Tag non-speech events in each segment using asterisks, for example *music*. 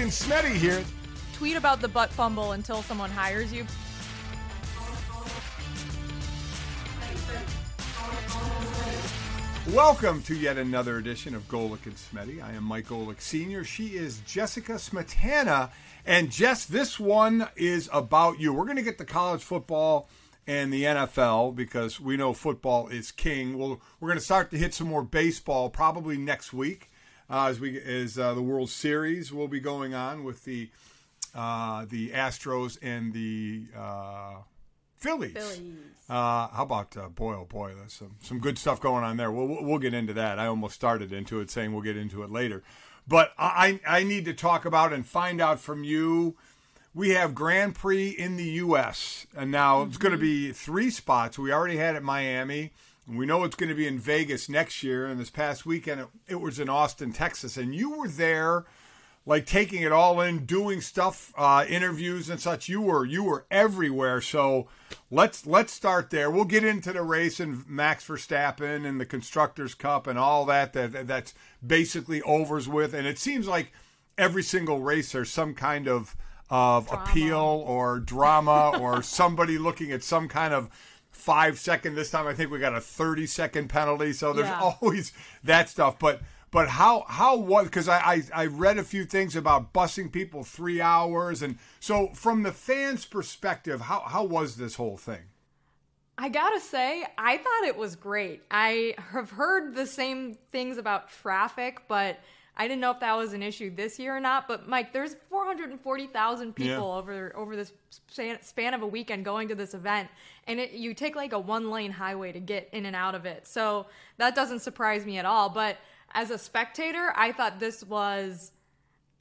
here. Tweet about the butt fumble until someone hires you. Welcome to yet another edition of Golic and Smetty. I am Mike Golic Sr. She is Jessica Smetana. And Jess, this one is about you. We're going to get to college football and the NFL because we know football is king. We'll, we're going to start to hit some more baseball probably next week uh, as we as uh, the World Series will be going on with the uh, the Astros and the uh, Phillies. Phillies. Uh, how about uh, boy? Oh boy, there's some some good stuff going on there. We'll we'll get into that. I almost started into it, saying we'll get into it later, but I I need to talk about and find out from you. We have Grand Prix in the U.S. and now it's going to be three spots. We already had it Miami. And we know it's going to be in Vegas next year. And this past weekend, it, it was in Austin, Texas. And you were there like taking it all in, doing stuff, uh, interviews and such. You were you were everywhere. So let's let's start there. We'll get into the race and Max Verstappen and the constructors cup and all that that that's basically overs with. And it seems like every single race there's some kind of of Drama. appeal or drama or somebody looking at some kind of five second. This time I think we got a thirty second penalty. So there's Yeah. always that stuff. But but how how was because I, I I read a few things about busing people three hours and so from the fans' perspective, how how was this whole thing? I gotta say, I thought it was great. I have heard the same things about traffic, but I didn't know if that was an issue this year or not. But Mike, there's 440,000 people Yeah. over over this span, of a weekend going to this event, and it, you take like a one lane highway to get in and out of it. So that doesn't surprise me at all. But as a spectator, I thought this was.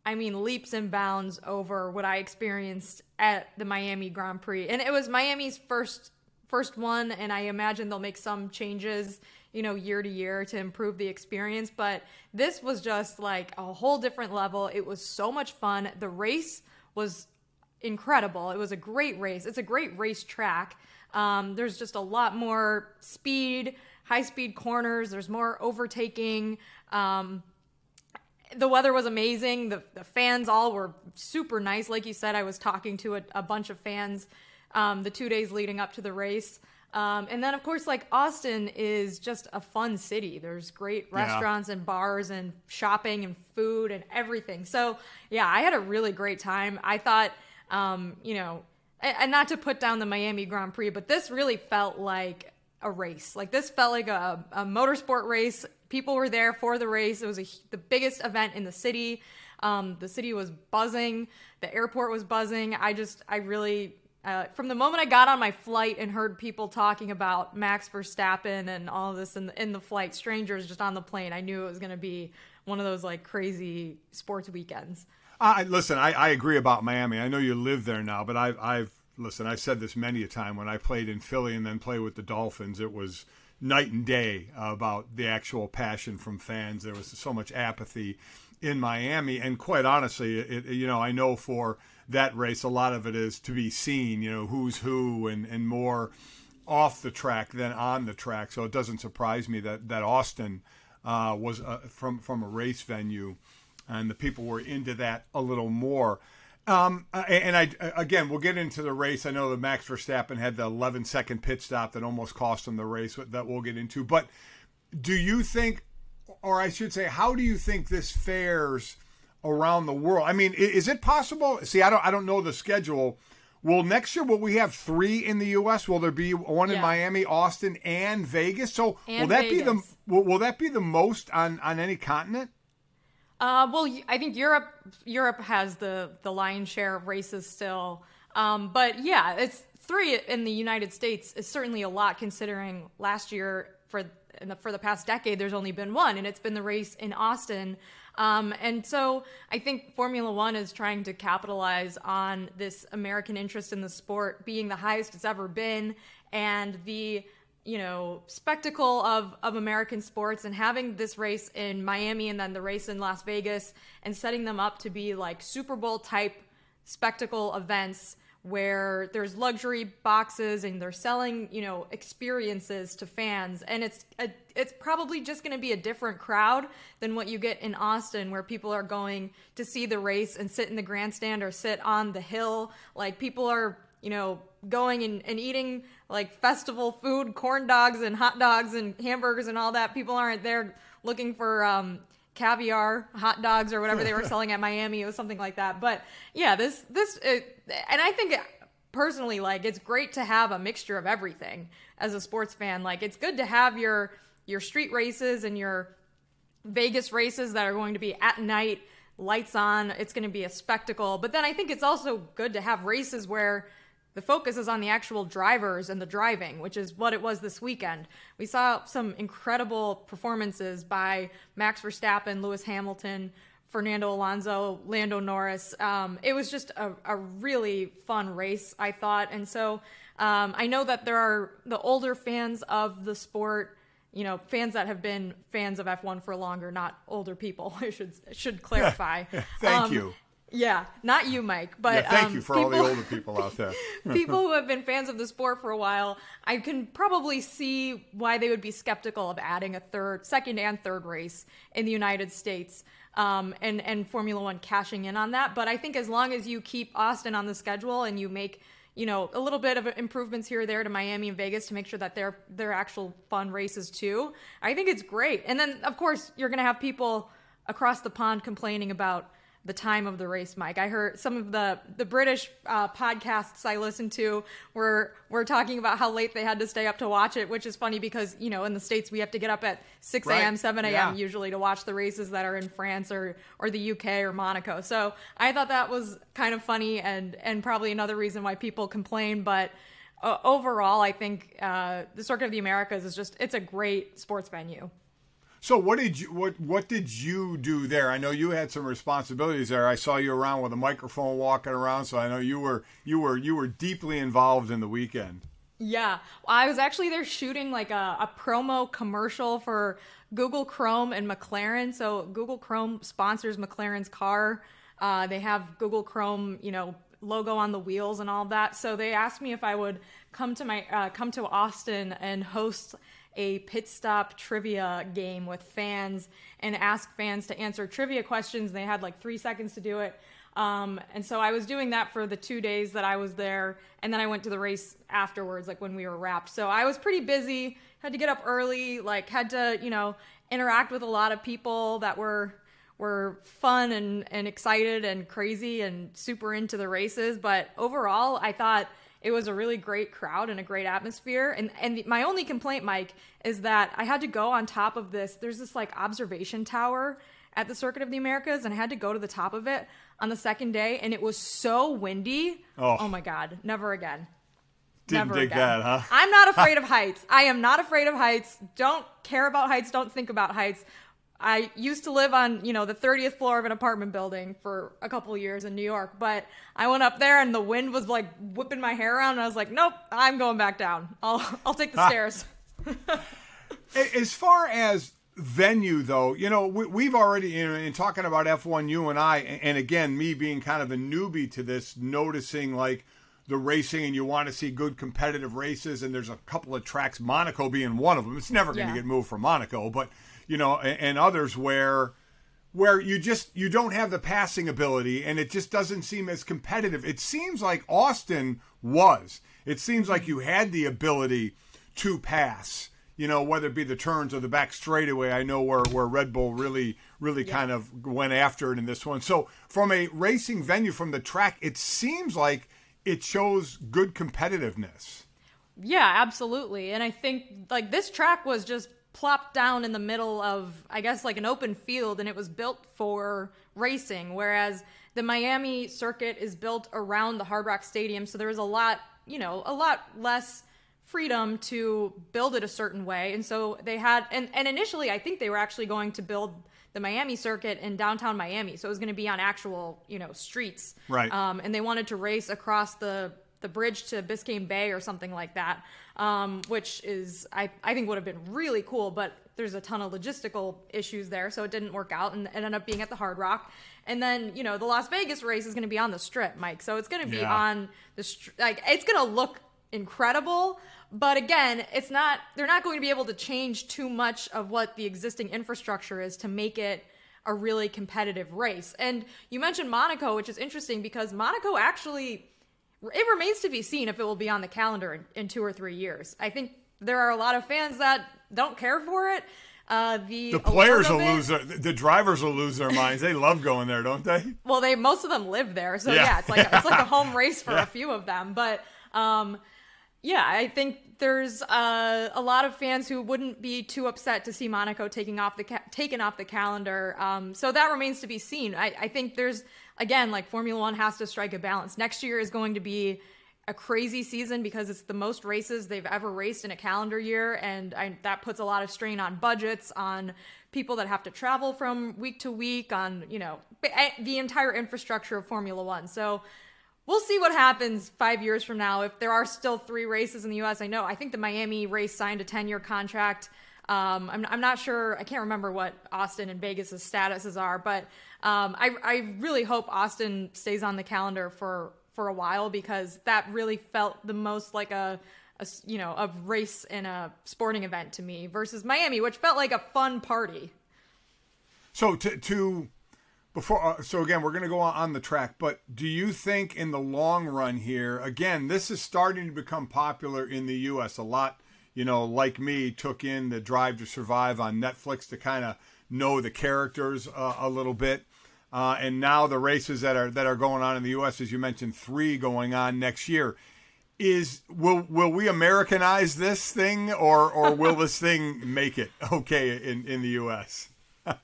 I mean, leaps and bounds over what I experienced at the Miami Grand Prix. And it was Miami's first first one, and I imagine they'll make some changes, you know, year to year to improve the experience. But this was just like a whole different level. It was so much fun. The race was incredible. It was a great race. It's a great race track. Um, there's just a lot more speed, high speed corners. There's more overtaking. Um, the weather was amazing. The, the fans all were super nice. Like you said, I was talking to a, a bunch of fans um, the two days leading up to the race. Um, and then, of course, like Austin is just a fun city. There's great Yeah. restaurants and bars and shopping and food and everything. So, yeah, I had a really great time. I thought, um, you know, and and not to put down the Miami Grand Prix, but this really felt like a race. Like this felt like a, a motorsport race. People were there for the race. It was a, the biggest event in the city. Um, the city was buzzing. The airport was buzzing. I just, I really, uh, from the moment I got on my flight and heard people talking about Max Verstappen and all this in the, in the flight, strangers just on the plane, I knew it was going to be one of those like crazy sports weekends. I listen. I, I agree about Miami. I know you live there now, but I've I've listen. I've said this many a time when I played in Philly and then played with the Dolphins. It was night and day about the actual passion from fans. There was so much apathy in Miami, and quite honestly, it, you know, I know for that race, a lot of it is to be seen. You know, who's who, and and more off the track than on the track. So it doesn't surprise me that that Austin uh, was uh, from from a race venue, and the people were into that a little more. Um, uh, and I again, we'll get into the race. I know that Max Verstappen had the 11 second pit stop that almost cost him the race. That we'll get into. But do you think, or I should say, how do you think this fares around the world? I mean, is it possible? See, I don't, I don't know the schedule. Will next year will we have three in the U.S.? Will there be one in Yeah. Miami, Austin, and Vegas? So will And that be the will, will that be the most on on any continent? Uh, well, I think Europe Europe has the the lion's share of races still, um, but yeah, it's three in the United States is certainly a lot considering last year for in the, for the past decade there's only been one, and it's been the race in Austin. Um, and so I think Formula One is trying to capitalize on this American interest in the sport being the highest it's ever been, and the you know spectacle of of American sports and having this race in Miami and then the race in Las Vegas and setting them up to be like Super Bowl type spectacle events where there's luxury boxes and they're selling, you know, experiences to fans. And it's a, it's probably just going to be a different crowd than what you get in Austin, where people are going to see the race and sit in the grandstand or sit on the hill. Like people are, you know, going and, and eating like festival food, corn dogs and hot dogs and hamburgers and all that. People aren't there looking for um, caviar hot dogs or whatever they were *laughs* selling at Miami. It was something like that. But yeah, this this it, and I think personally like it's great to have a mixture of everything as a sports fan. Like it's good to have your your street races and your Vegas races that are going to be at night, lights on. It's going to be a spectacle. But then I think it's also good to have races where the focus is on the actual drivers and the driving, which is what it was this weekend. We saw some incredible performances by Max Verstappen, Lewis Hamilton, Fernando Alonso, Lando Norris. Um, it was just a, a, really fun race, I thought. And so um, I know that there are the older fans of the sport, you know, fans that have been fans of F1 for longer, not older people. *laughs* I should should clarify. *laughs* Thank um, you. Yeah, not you, Mike, but yeah, thank um, you for people, all the older people out there. *laughs* people who have been fans of the sport for a while, I can probably see why they would be skeptical of adding a third, second, and third race in the United States, um, and and Formula One cashing in on that. But I think as long as you keep Austin on the schedule and you make you know a little bit of improvements here or there to Miami and Vegas to make sure that they're they're actual fun races too, I think it's great. And then of course you're gonna have people across the pond complaining about the time of the race, Mike. I heard some of the the British uh, podcasts I listened to were were talking about how late they had to stay up to watch it, which is funny because you know in the states we have to get up at six a.m., right. seven a.m. Yeah. usually to watch the races that are in France or or the UK or Monaco. So I thought that was kind of funny and and probably another reason why people complain, but. Uh, overall, I think uh, the Circuit of the Americas is just—it's a great sports venue. So what did you what what did you do there? I know you had some responsibilities there. I saw you around with a microphone walking around, so I know you were you were you were deeply involved in the weekend. Yeah, I was actually there shooting like a, a promo commercial for Google Chrome and McLaren. So Google Chrome sponsors McLaren's car. Uh, they have Google Chrome, you know, logo on the wheels and all that. So they asked me if I would come to my uh, come to Austin and host a pit stop trivia game with fans and ask fans to answer trivia questions. They had like three seconds to do it. Um, and so I was doing that for the two days that I was there. And then I went to the race afterwards, like when we were wrapped. So I was pretty busy, had to get up early, like had to, you know, interact with a lot of people that were were fun and, and excited and crazy and super into the races. But overall, I thought it was a really great crowd and a great atmosphere. And and the, my only complaint, Mike, is that I had to go on top of this. There's this like observation tower at the Circuit of the Americas, and I had to go to the top of it on the second day, and it was so windy. Oh, oh my god, never again. Didn't Never dig again. that, huh? I'm not afraid *laughs* of heights. I am not afraid of heights. Don't care about heights. Don't think about heights. I used to live on, you know, the 30th floor of an apartment building for a couple years in New York, but I went up there and the wind was like whipping my hair around and I was like, "Nope, I'm going back down. I'll *laughs* I'll take the ah. stairs." *laughs* as far as venue though, you know, we, have already you know, in talking about F1 you and I and again me being kind of a newbie to this noticing like the racing and you want to see good competitive races and there's a couple of tracks Monaco being one of them. It's never going to yeah. get moved from Monaco, but you know, and, and others where where you just you don't have the passing ability and it just doesn't seem as competitive. It seems like Austin was. It seems like you had the ability to pass. You know, whether it be the turns or the back straightaway, I know where, where Red Bull really, really yeah. kind of went after it in this one. So, from a racing venue, from the track, it seems like it shows good competitiveness. Yeah, absolutely. And I think like this track was just plopped down in the middle of, I guess, like an open field, and it was built for racing. Whereas the Miami circuit is built around the Hard Rock Stadium, so there was a lot, you know, a lot less freedom to build it a certain way. And so they had, and, and initially, I think they were actually going to build the Miami circuit in downtown Miami, so it was going to be on actual, you know, streets. Right. Um, and they wanted to race across the the bridge to Biscayne Bay or something like that, um, which is I I think would have been really cool, but there's a ton of logistical issues there, so it didn't work out, and it ended up being at the Hard Rock. And then you know the Las Vegas race is going to be on the Strip, Mike, so it's going to be Yeah. on the str- like it's going to look incredible. But again, it's not. They're not going to be able to change too much of what the existing infrastructure is to make it a really competitive race. And you mentioned Monaco, which is interesting because Monaco actually it remains to be seen if it will be on the calendar in, in two or three years. I think there are a lot of fans that don't care for it. Uh, the The players will lose their, the drivers will lose their minds. They love going there, don't they? *laughs* Well, they most of them live there, so Yeah. yeah, it's like it's like a home *laughs* race for Yeah. a few of them. But um, yeah, I think there's uh, a lot of fans who wouldn't be too upset to see Monaco taking off the ca- taken off the calendar. Um, so that remains to be seen. I, I think there's again like Formula One has to strike a balance. Next year is going to be a crazy season because it's the most races they've ever raced in a calendar year, and I, that puts a lot of strain on budgets, on people that have to travel from week to week, on you know the entire infrastructure of Formula One. So we'll see what happens five years from now if there are still three races in the U.S. I know I think the Miami race signed a ten-year contract. Um, I'm, I'm not sure. I can't remember what Austin and Vegas' statuses are, but um, I, I really hope Austin stays on the calendar for for a while because that really felt the most like a, a you know a race in a sporting event to me versus Miami, which felt like a fun party. So to to before uh, so again we're going to go on, on the track, but do you think in the long run here again this is starting to become popular in the US a lot, you know, like me took in the Drive to Survive on Netflix to kind of know the characters uh, a little bit. Uh, and now the races that are that are going on in the U.S., as you mentioned, three going on next year. Is will will we Americanize this thing, or or will this *laughs* thing make it okay in in the U.S.? *laughs*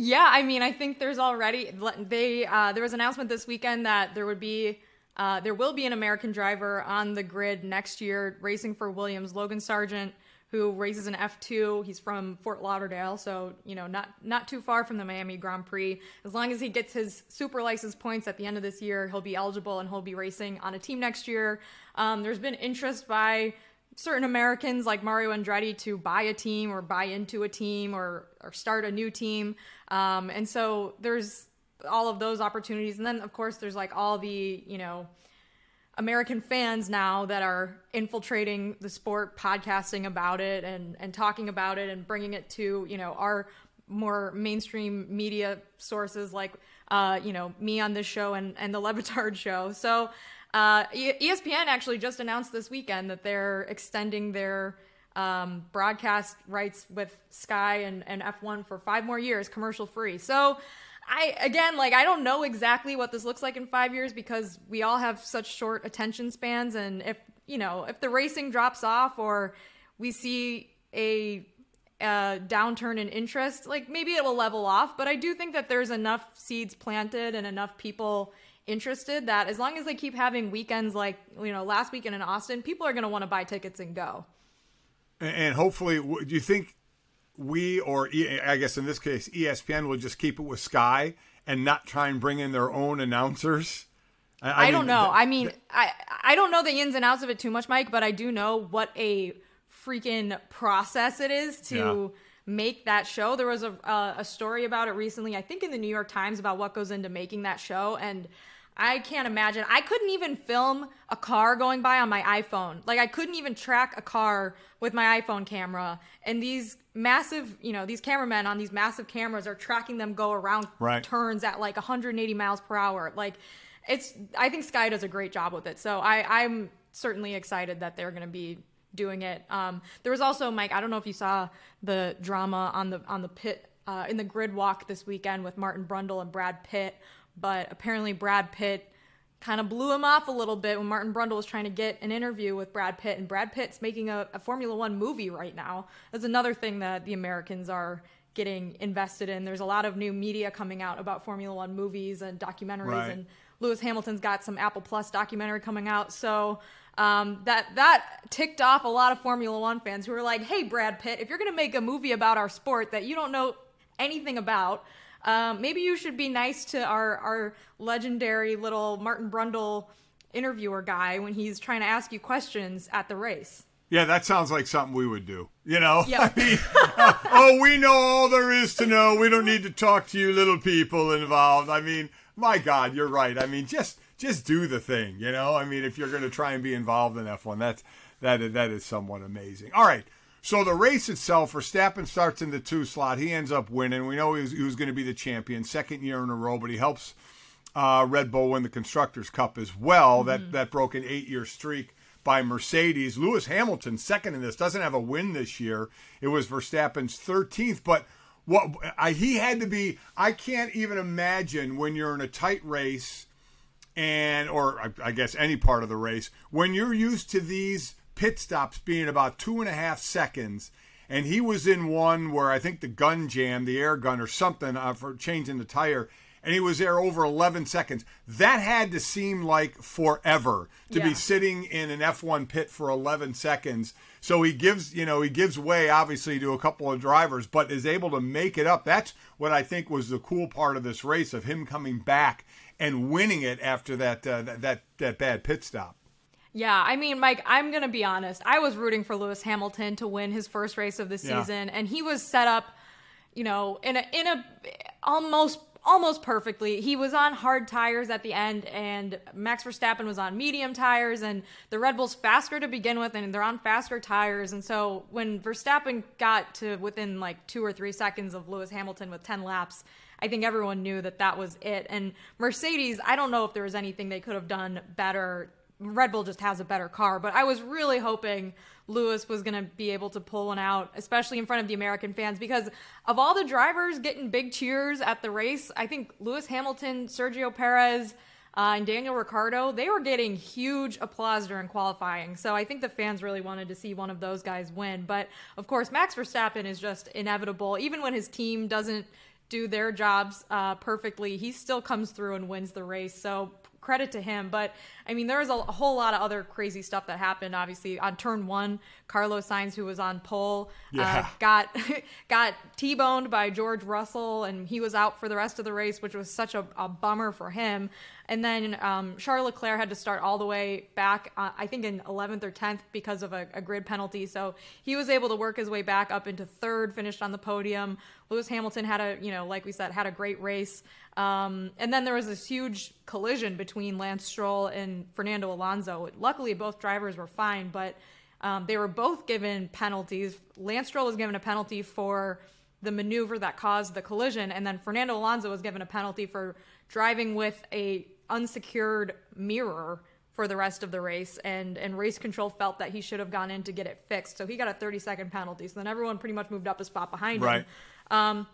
Yeah, I mean, I think there's already they uh, there was an announcement this weekend that there would be uh, there will be an American driver on the grid next year racing for Williams, Logan Sargeant, who races an F2. He's from Fort Lauderdale, so you know not not too far from the Miami Grand Prix. As long as he gets his super license points at the end of this year, he'll be eligible and he'll be racing on a team next year. Um, there's been interest by certain Americans like Mario Andretti to buy a team or buy into a team or or start a new team. Um, and so there's all of those opportunities. And then of course there's like all the, you know, American fans now that are infiltrating the sport, podcasting about it and and talking about it and bringing it to, you know, our more mainstream media sources like uh, you know, me on this show and and the Le Batard *laughs* show. So uh, ESPN actually just announced this weekend that they're extending their um, broadcast rights with Sky and, and F1 for five more years, commercial free. So, I again, like, I don't know exactly what this looks like in five years because we all have such short attention spans. And if, you know, if the racing drops off or we see a uh, downturn in interest, like maybe it will level off. But I do think that there's enough seeds planted and enough people interested that as long as they keep having weekends like you know last weekend in Austin, people are going to want to buy tickets and go. And hopefully, do you think we, or I guess in this case, ESPN will just keep it with Sky and not try and bring in their own announcers? I, mean, don't know. th- I mean, I I don't know the ins and outs of it too much, Mike, but I do know what a freaking process it is to Yeah. make that show. There was a uh, a story about it recently, I think in the New York Times about what goes into making that show and I can't imagine. I couldn't even film a car going by on my iPhone. Like I couldn't even track a car with my iPhone camera. And these massive, you know, these cameramen on these massive cameras are tracking them go around Right. turns at like 180 miles per hour. Like it's I think Sky does a great job with it. So I I'm certainly excited that they're going to be doing it. Um, there was also Mike. I don't know if you saw the drama on the on the pit uh, in the grid walk this weekend with Martin Brundle and Brad Pitt, but apparently Brad Pitt kind of blew him off a little bit when Martin Brundle was trying to get an interview with Brad Pitt, and Brad Pitt's making a, a Formula One movie right now. That's another thing that the Americans are getting invested in. There's a lot of new media coming out about Formula One movies and documentaries, Right. and Lewis Hamilton's got some Apple Plus documentary coming out. So um, that that ticked off a lot of Formula One fans who were like, "Hey, Brad Pitt, if you're going to make a movie about our sport that you don't know anything about, um, maybe you should be nice to our our legendary little Martin Brundle." interviewer guy when he's trying to ask you questions at the race. Yeah, that sounds like something we would do. You know, Yep. *laughs* I mean, uh, *laughs* oh, we know all there is to know. We don't need to talk to you little people involved. I mean, my God, you're right. I mean, just just do the thing. You know, I mean, if you're going to try and be involved in F1, that's that that is somewhat amazing. All right. So the race itself, Verstappen starts in the two slot. He ends up winning. We know he was, was going to be the champion, second year in a row, but he helps uh, Red Bull win the Constructors' Cup as well. That that broke an eight-year streak by Mercedes. Lewis Hamilton, second in this, doesn't have a win this year. It was Verstappen's 13th, but what I, he had to be. I can't even imagine when you're in a tight race, and or I, I guess any part of the race when you're used to these pit stops being about two and a half seconds. And he was in one where I think the gun jammed, the air gun or something uh, for changing the tire, and he was there over 11 seconds. That had to seem like forever to be sitting in an F1 pit for 11 seconds. So he gives, you know, he gives way obviously to a couple of drivers, but is able to make it up. That's what I think was the cool part of this race of him coming back and winning it after that uh, that, that that bad pit stop. Yeah, I mean, Mike, I'm going to be honest. I was rooting for Lewis Hamilton to win his first race of the Yeah. season and he was set up, you know, in a in a almost almost perfectly. He was on hard tires at the end and Max Verstappen was on medium tires and the Red Bull's faster to begin with and they're on faster tires and so when Verstappen got to within like 2 or 3 seconds of Lewis Hamilton with 10 laps, I think everyone knew that that was it. And Mercedes, I don't know if there was anything they could have done better Red Bull just has a better car, but I was really hoping Lewis was going to be able to pull one out, especially in front of the American fans, because of all the drivers getting big cheers at the race, I think Lewis Hamilton, Sergio Perez, uh, and Daniel Ricciardo, they were getting huge applause during qualifying. So I think the fans really wanted to see one of those guys win. But of course, Max Verstappen is just inevitable. Even when his team doesn't do their jobs uh, perfectly, he still comes through and wins the race. So credit to him. But I mean, there was a, a whole lot of other crazy stuff that happened. Obviously, on turn one, Carlos Sainz, who was on pole, Yeah. uh, got *laughs* got t-boned by George Russell, and he was out for the rest of the race, which was such a, a bummer for him. And then um, Charles Leclerc had to start all the way back, uh, I think in 11th or 10th because of a, a grid penalty. So he was able to work his way back up into third, finished on the podium. Lewis Hamilton had a, you know, like we said, had a great race. Um, and then there was this huge collision between Lance Stroll and Fernando Alonso. Luckily, both drivers were fine, but um, they were both given penalties. Lance Stroll was given a penalty for the maneuver that caused the collision, and then Fernando Alonso was given a penalty for driving with a unsecured mirror for the rest of the race. And and race control felt that he should have gone in to get it fixed, so he got a 30 second penalty. So then everyone pretty much moved up a spot behind Right. him. Um,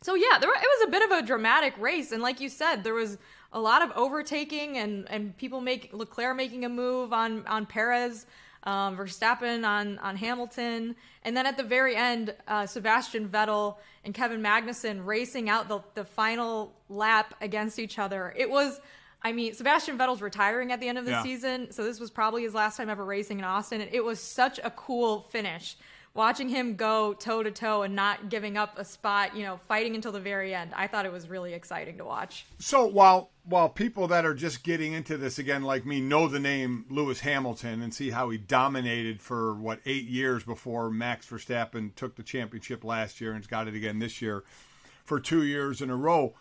so yeah, there it was a bit of a dramatic race, and like you said, there was a lot of overtaking and and people make Leclerc making a move on on Perez, um, Verstappen on on Hamilton, and then at the very end, uh, Sebastian Vettel and Kevin Magnussen racing out the the final lap against each other. It was. I mean, Sebastian Vettel's retiring at the end of the Yeah. season, so this was probably his last time ever racing in Austin, and it was such a cool finish watching him go toe to toe and not giving up a spot, you know, fighting until the very end. I thought it was really exciting to watch. So while while people that are just getting into this again, like me, know the name Lewis Hamilton and see how he dominated for what eight years before Max Verstappen took the championship last year and's got it again this year for two years in a row.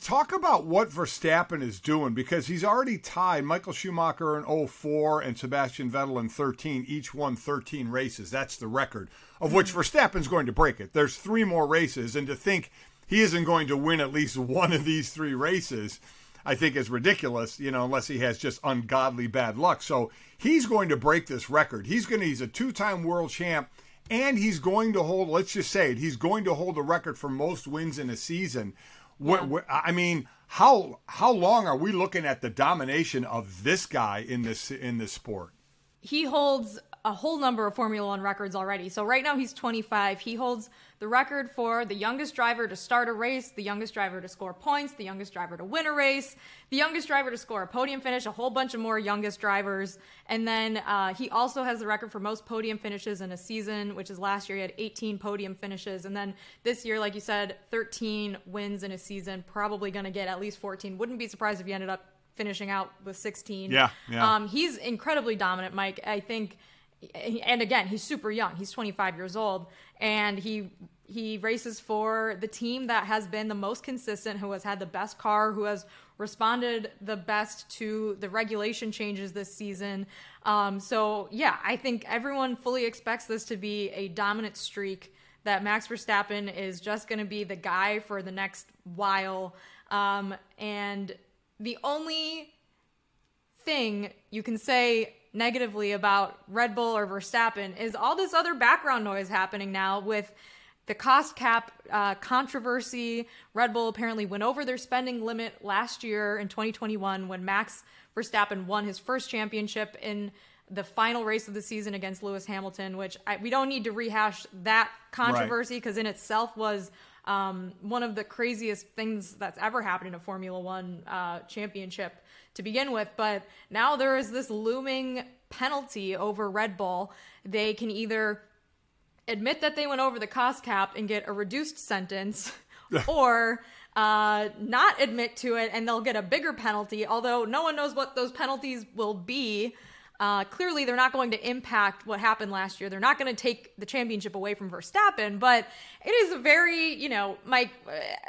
Talk about what Verstappen is doing because he's already tied Michael Schumacher in 04 and Sebastian Vettel in 13. Each won 13 races. That's the record, of which mm-hmm. Verstappen's going to break it. There's three more races, and to think he isn't going to win at least one of these three races, I think is ridiculous, you know, unless he has just ungodly bad luck. So he's going to break this record. He's going to, he's a two time world champ, and he's going to hold, let's just say it, he's going to hold the record for most wins in a season. What, what, I mean, how how long are we looking at the domination of this guy in this in this sport? He holds a whole number of Formula One records already. So right now he's 25. He holds the record for the youngest driver to start a race, the youngest driver to score points, the youngest driver to win a race, the youngest driver to score a podium finish, a whole bunch of more youngest drivers. And then uh, he also has the record for most podium finishes in a season, which is last year he had 18 podium finishes. And then this year, like you said, 13 wins in a season, probably going to get at least 14. Wouldn't be surprised if he ended up finishing out with 16. Yeah, yeah. Um, he's incredibly dominant, Mike. I think, and again, he's super young. He's 25 years old, and he he races for the team that has been the most consistent, who has had the best car, who has responded the best to the regulation changes this season. Um, so yeah, I think everyone fully expects this to be a dominant streak. That Max Verstappen is just going to be the guy for the next while. Um, and the only thing you can say negatively about Red Bull or Verstappen is all this other background noise happening now with the cost cap uh, controversy. Red Bull apparently went over their spending limit last year in 2021 when Max Verstappen won his first championship in the final race of the season against Lewis Hamilton, which I, we don't need to rehash that controversy because right. in itself was um, one of the craziest things that's ever happened in a Formula One uh, championship to begin with. But now there is this looming penalty over Red Bull. They can either admit that they went over the cost cap and get a reduced sentence, *laughs* or uh, not admit to it and they'll get a bigger penalty, although no one knows what those penalties will be. Uh, clearly, they're not going to impact what happened last year. They're not going to take the championship away from Verstappen, but it is a very, you know, Mike,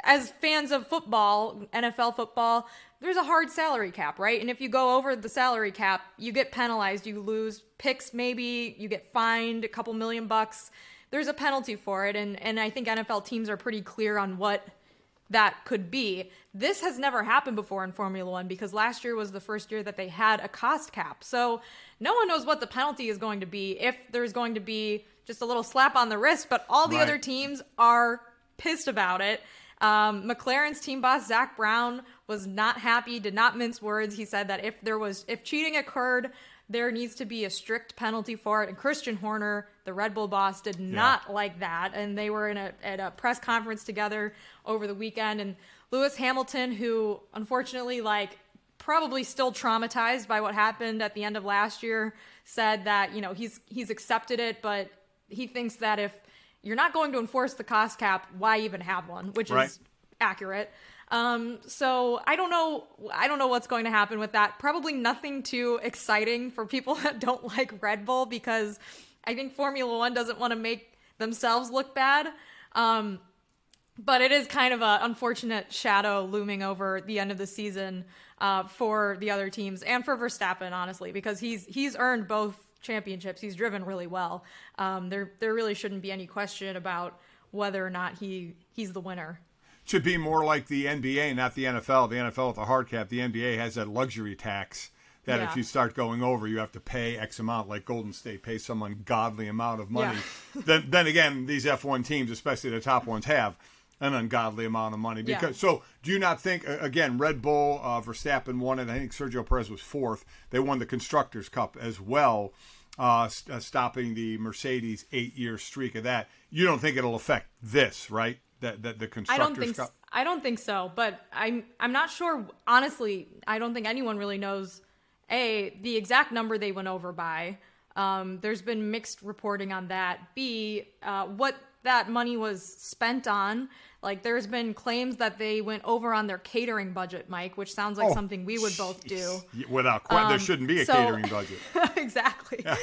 as fans of football, NFL football, there's a hard salary cap, right? And if you go over the salary cap, you get penalized, you lose picks, maybe you get fined a couple million bucks. There's a penalty for it, and and I think NFL teams are pretty clear on what that could be. This has never happened before in Formula One because last year was the first year that they had a cost cap. So no one knows what the penalty is going to be, if there's going to be just a little slap on the wrist, but all the right. other teams are pissed about it. Um, McLaren's team boss, Zak Brown, was not happy, did not mince words. He said that if there was, if cheating occurred, there needs to be a strict penalty for it. And Christian Horner, the Red Bull boss, did not yeah. like that. And they were in a, at a press conference together over the weekend. And Lewis Hamilton, who unfortunately, like, probably still traumatized by what happened at the end of last year, said that, you know, he's he's accepted it, but he thinks that if you're not going to enforce the cost cap, why even have one? Which right. is accurate. Um, so I don't know. I don't know what's going to happen with that. Probably nothing too exciting for people *laughs* that don't like Red Bull because I think Formula One doesn't want to make themselves look bad. Um, but it is kind of an unfortunate shadow looming over the end of the season uh, for the other teams and for Verstappen, honestly, because he's he's earned both championships. He's driven really well. Um, there there really shouldn't be any question about whether or not he he's the winner. Should be more like the NBA, not the NFL. The NFL with a hard cap. The NBA has that luxury tax that yeah. if you start going over, you have to pay X amount, like Golden State pays some ungodly amount of money. Yeah. then, then again, these F1 teams, especially the top ones, have an ungodly amount of money. Because yeah. so, do you not think again? Red Bull, uh, Verstappen won it. I think Sergio Perez was fourth. They won the constructors' cup as well uh, st- uh, stopping the Mercedes eight-year streak of that. You don't think it'll affect this, right? That that the constructors. I don't think. So, I don't think so, but I'm I'm not sure. Honestly, I don't think anyone really knows a the exact number they went over by. Um, there's been mixed reporting on that. B, uh, what that money was spent on. Like, there's been claims that they went over on their catering budget, Mike, which sounds like oh, something we would both do. Without question, um, there shouldn't be a so, catering budget. *laughs* exactly. Yeah.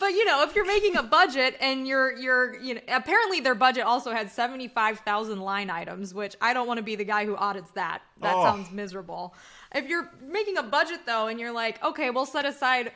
But you know, if you're making a budget and you're you're you know, apparently their budget also had seventy five thousand line items, which I don't want to be the guy who audits that. That oh. sounds miserable. If you're making a budget though, and you're like, okay, we'll set aside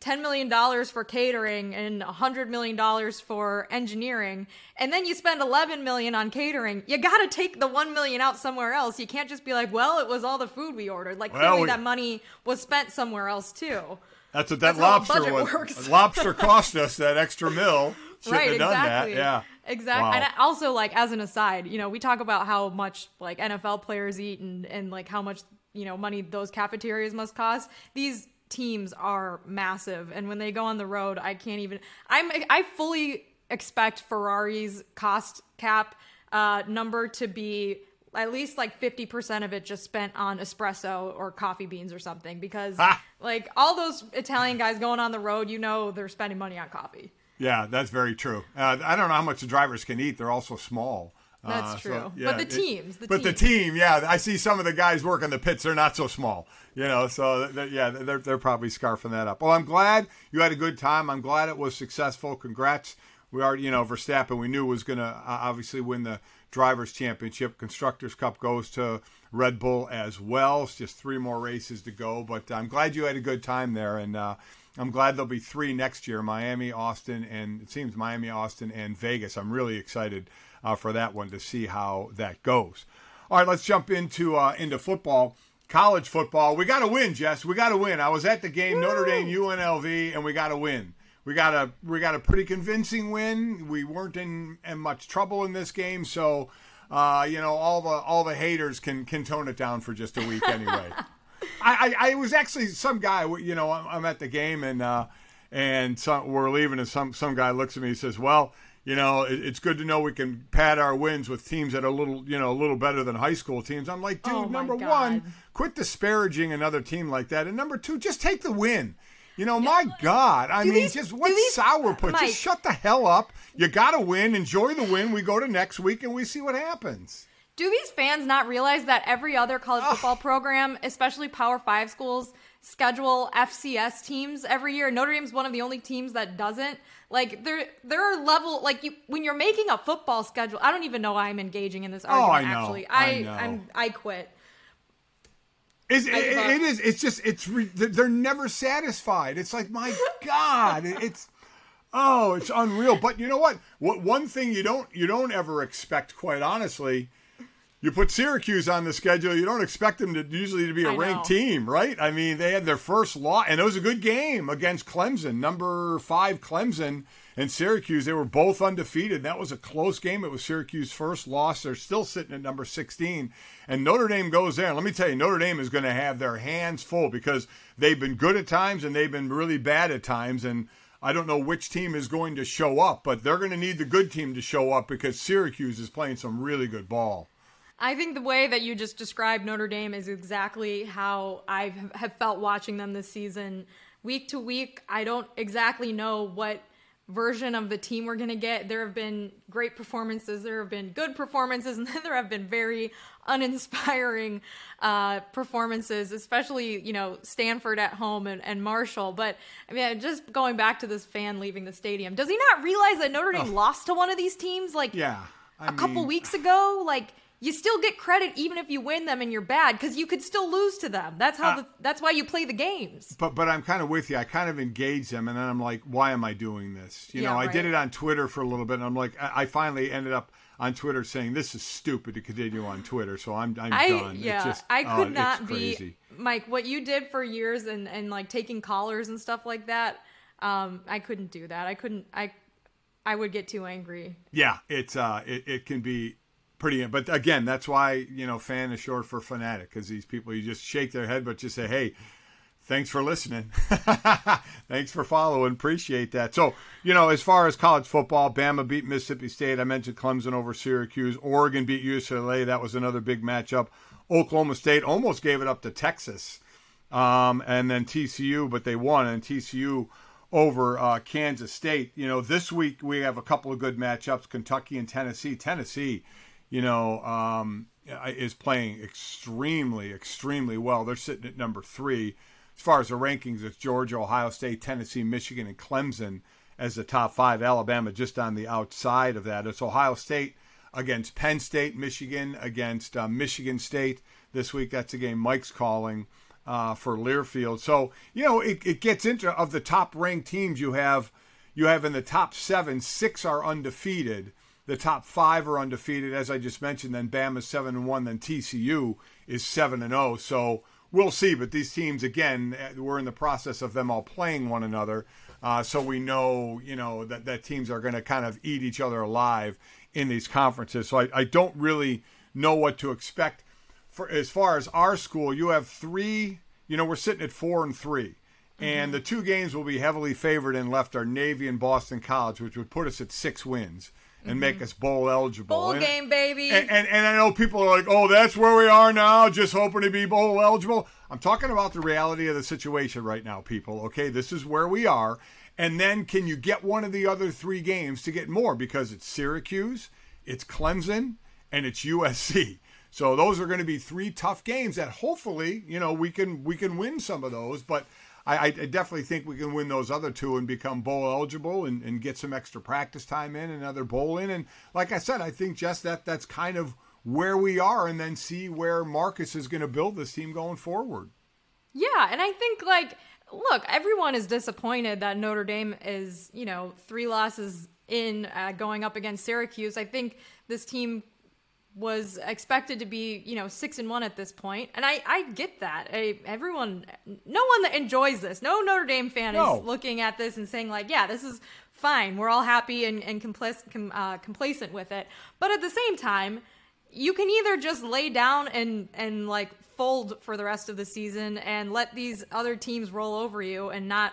$10 million for catering and $100 million for engineering and then you spend 11 million on catering you got to take the 1 million out somewhere else you can't just be like well it was all the food we ordered like well, clearly we, that money was spent somewhere else too that's what that that's lobster was *laughs* lobster cost us that extra mill *laughs* Shouldn't right, have done exactly. that. Yeah. Exactly. Wow. And also like as an aside, you know, we talk about how much like NFL players eat and and like how much, you know, money those cafeterias must cost. These teams are massive and when they go on the road i can't even i'm i fully expect ferrari's cost cap uh, number to be at least like 50% of it just spent on espresso or coffee beans or something because ah. like all those italian guys going on the road you know they're spending money on coffee yeah that's very true uh, i don't know how much the drivers can eat they're also small That's Uh, so, true. yeah, but the teams, the but the team, yeah, I see some of the guys working the pits. They're not so small, you know. So th- th- yeah, they're they're probably scarfing that up. Well, I'm glad you had a good time. I'm glad it was successful. Congrats. We are, you know, Verstappen. We knew was going to uh, obviously win the drivers' championship. Constructors' Cup goes to Red Bull as well. It's just three more races to go. But I'm glad you had a good time there, and uh, I'm glad there'll be three next year: Miami, Austin, and it seems Miami, Austin, and Vegas. I'm really excited uh, for that one to see how that goes. All right, let's jump into uh, into football, college football. We got to win, Jess. We got to win. I was at the game, Notre Dame, UNLV, and we got to win. We got a we got a pretty convincing win. We weren't in, in much trouble in this game, so uh, you know all the all the haters can can tone it down for just a week anyway. *laughs* I, I, I was actually some guy. You know, I'm, I'm at the game and uh, and some, we're leaving, and some some guy looks at me and says, "Well, you know, it, it's good to know we can pad our wins with teams that are a little, you know, a little better than high school teams." I'm like, dude, Oh, number God. one, quit disparaging another team like that, and number two, just take the win. You know, my God, I Do mean, these- just what these- sourpuss? Mike. Just shut the hell up. You got to win. Enjoy the win. We go to next week and we see what happens. Do these fans not realize that every other college football program, especially Power Five schools, schedule FCS teams every year? Notre Dame's one of the only teams that doesn't. Like there, there are level like you when you're making a football schedule. I don't even know why I'm engaging in this argument. Oh, I know. Actually, I I, know. I'm I quit. It's, it, it is. It's just. It's. re- They're they're never satisfied. It's like my God. It's. Oh, it's unreal. But you know what? What one thing you don't you don't ever expect, quite honestly, you put Syracuse on the schedule. You don't expect them to usually to be a I ranked know. team, right? I mean, they had their first loss, and it was a good game against Clemson, number five Clemson and Syracuse. They were both undefeated. That was a close game. It was Syracuse's first loss. They're still sitting at number 16, and Notre Dame goes there. Let me tell you, Notre Dame is going to have their hands full because they've been good at times and they've been really bad at times, and. I don't know which team is going to show up, but they're going to need the good team to show up because Syracuse is playing some really good ball. I think the way that you just described Notre Dame is exactly how I have felt watching them this season. Week to week, I don't exactly know what version of the team we're going to get. There have been great performances, there have been good performances, *laughs* and then there have been very uninspiring uh, performances, especially, you know, Stanford at home and, and Marshall. But I mean, just going back to this fan leaving the stadium, does he not realize that Notre Dame lost to one of these teams? Like, Yeah. I a couple weeks ago, like you still get credit even if you win them and you're bad because you could still lose to them. That's how. Uh, the, that's why you play the games. But but I'm kind of with you. I kind of engage them, and then I'm like, why am I doing this? You Yeah, know, I did it on Twitter for a little bit, and I'm like, I, I finally ended up on Twitter saying this is stupid to continue on Twitter, so I'm I'm I done. Yeah, just- I oh, could not be Mike. What you did for years and and like taking callers and stuff like that. Um, I couldn't do that. I couldn't. I I would get too angry. Yeah, it's uh, it, it can be pretty. But again, that's why you know, fan is short for fanatic because these people you just shake their head, but just say, hey. Thanks for listening. *laughs* Thanks for following. Appreciate that. So, you know, as far as college football, Bama beat Mississippi State. I mentioned Clemson over Syracuse. Oregon beat UCLA. That was another big matchup. Oklahoma State almost gave it up to Texas. Um, and then TCU, but they won. And TCU over uh, Kansas State. You know, this week we have a couple of good matchups Kentucky and Tennessee. Tennessee, you know, um, is playing extremely, extremely well. They're sitting at number three. As far as the rankings, it's Georgia, Ohio State, Tennessee, Michigan, and Clemson as the top five. Alabama just on the outside of that. It's Ohio State against Penn State, Michigan against uh, Michigan State this week. That's a game Mike's calling uh, for Learfield. So you know it, it gets into of the top ranked teams you have. You have in the top seven, six are undefeated. The top five are undefeated, as I just mentioned. Then Bama's seven and one. Then TCU is seven and zero. So we'll see. But these teams, again, eh, we're in the process of them all playing one another. Uh, so we know, you know, that, that teams are going to kind of eat each other alive in these conferences. So I, I don't really know what to expect. For as far as our school, you have three. You know, we're sitting at four and three. And the two games will be heavily favored and left are Navy and Boston College, which would put us at six wins and make us bowl eligible. Bowl And- game, baby. and, and and I know people are like, oh, that's where we are now, just hoping to be bowl eligible. I'm talking about the reality of the situation right now, people. Okay, this is where we are. And then can you get one of the other three games to get more? Because it's Syracuse, it's Clemson, and it's USC. So those are going to be three tough games that hopefully, you know, we can we can win some of those. But I, I definitely think we can win those other two and become bowl eligible and, and get some extra practice time in, another bowl in. And like I said, I think just that that's kind of where we are, and then see where Marcus is going to build this team going forward. Yeah, and I think like look, everyone is disappointed that Notre Dame is, you know, three losses in uh, going up against Syracuse. I think this team was expected to be, you know, six and one at this point, and I I get that. I, everyone, no one that enjoys this, no Notre Dame fan no. is looking at this and saying like, yeah, this is fine. We're all happy and and compl- com, uh, complacent with it. But at the same time, you can either just lay down and and like fold for the rest of the season and let these other teams roll over you and not,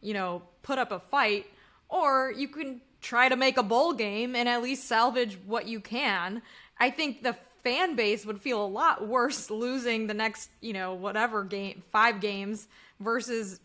you know, put up a fight, or you can try to make a bowl game and at least salvage what you can. I think the fan base would feel a lot worse losing the next, you know, whatever game, five games versus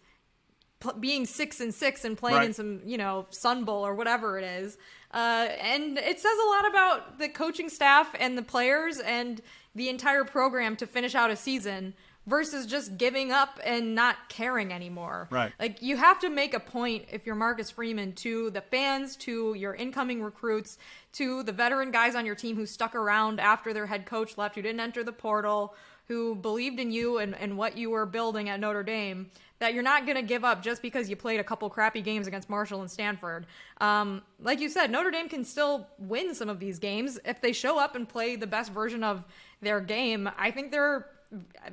p- being six and six and playing right. in some, you know, Sun Bowl or whatever it is. Uh, and it says a lot about the coaching staff and the players and the entire program to finish out a season versus just giving up and not caring anymore. Right. Like you have to make a point if you're Marcus Freeman to the fans, to your incoming recruits, to the veteran guys on your team who stuck around after their head coach left, who didn't enter the portal, who believed in you and, and what you were building at Notre Dame, that you're not going to give up just because you played a couple crappy games against Marshall and Stanford. Um, like you said, Notre Dame can still win some of these games if they show up and play the best version of their game. I think they're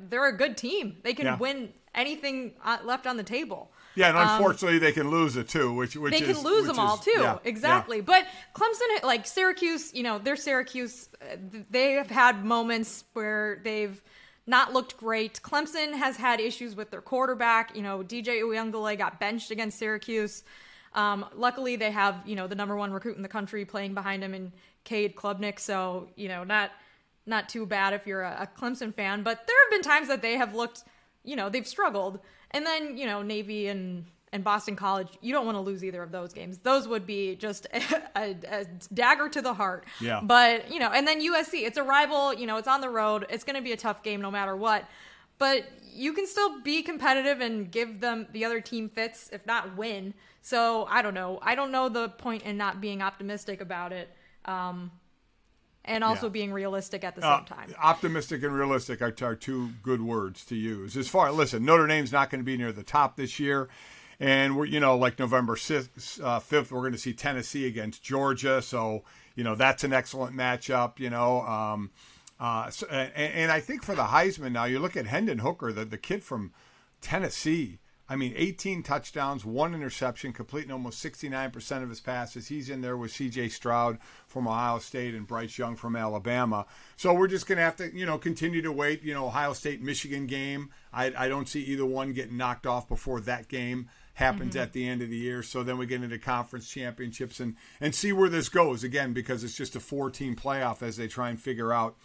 they're a good team. They can yeah. win anything uh, left on the table. Yeah, and um, unfortunately, um, they can lose it too, which which they is, can lose them all too. Yeah, exactly. Yeah. But Clemson, like Syracuse, you know, they're Syracuse. Uh, they have had moments where they've not looked great. Clemson has had issues with their quarterback. You know, DJ Uiagalelei got benched against Syracuse. Um, luckily, they have you know the number one recruit in the country playing behind him in Cade Klubnik. So you know, not not too bad if you're a, a Clemson fan. But there have been times that they have looked, you know, they've struggled. And then, you know, Navy and and Boston College, you don't want to lose either of those games. Those would be just *laughs* a, a, a, dagger to the heart. Yeah. But, you know, and then USC, it's a rival, you know, it's on the road. It's going to be a tough game no matter what. But you can still be competitive and give them the other team fits, if not win. So I don't know. I don't know the point in not being optimistic about it. Um, and also yeah. being realistic at the uh, same time. Optimistic and realistic are, are, two good words to use. As far listen, Notre Dame's not going to be near the top this year, and we're you know like November fifth, uh, fifth we're going to see Tennessee against Georgia, so you know that's an excellent matchup. You know. Um, uh, so, and, and, I think for the Heisman now, you look at Hendon Hooker, the, the kid from Tennessee. I mean, 18 touchdowns, one interception, completing almost 69% of his passes. He's in there with C.J. Stroud from Ohio State and Bryce Young from Alabama. So we're just going to have to, you know, continue to wait. You know, Ohio State Michigan game. I, I don't see either one getting knocked off before that game happens mm-hmm. at the end of the year. So then we get into conference championships and and see where this goes again because it's just a four team playoff as they try and figure out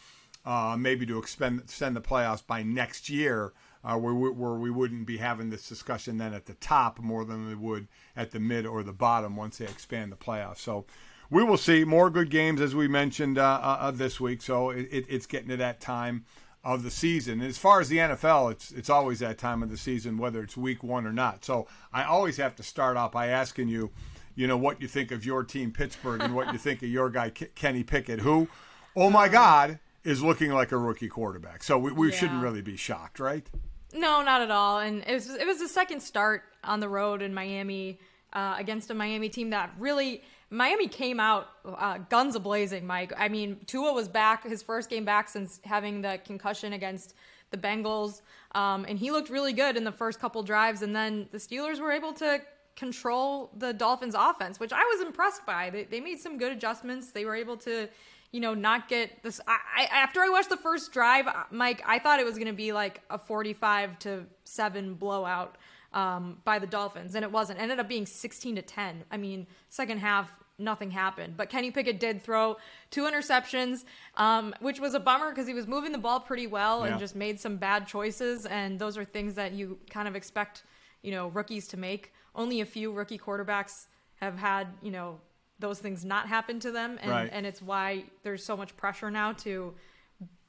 uh, maybe to expend, extend the playoffs by next year uh, where, we, where we wouldn't be having this discussion then at the top more than we would at the mid or the bottom once they expand the playoffs. So we will see more good games as we mentioned uh, uh, uh this week. So it, it's getting to that time of the season. And as far as the NFL, it's it's always that time of the season, whether it's week one or not. So I always have to start off by asking you, you know, what you think of your team, Pittsburgh, and what you think of your guy, Kenny Pickett, who, oh my God, is looking like a rookie quarterback. So we, we yeah. shouldn't really be shocked, right? No, not at all. And it was it was the second start on the road in Miami uh, against a Miami team that really Miami came out uh, guns a blazing. Mike, I mean, Tua was back his first game back since having the concussion against the Bengals, um, and he looked really good in the first couple drives. And then the Steelers were able to control the Dolphins' offense, which I was impressed by. They, they made some good adjustments. They were able to you know, not get this. I, I, after I watched the first drive, uh, Mike, I thought it was going to be like a 45 to 7 blowout um, by the Dolphins, and it wasn't. It ended up being 16 to 10. I mean, second half, nothing happened. But Kenny Pickett did throw two interceptions, um, which was a bummer because he was moving the ball pretty well yeah. and just made some bad choices. And those are things that you kind of expect, you know, rookies to make. Only a few rookie quarterbacks have had, you know, those things not happen to them, and Right. and it's why there's so much pressure now to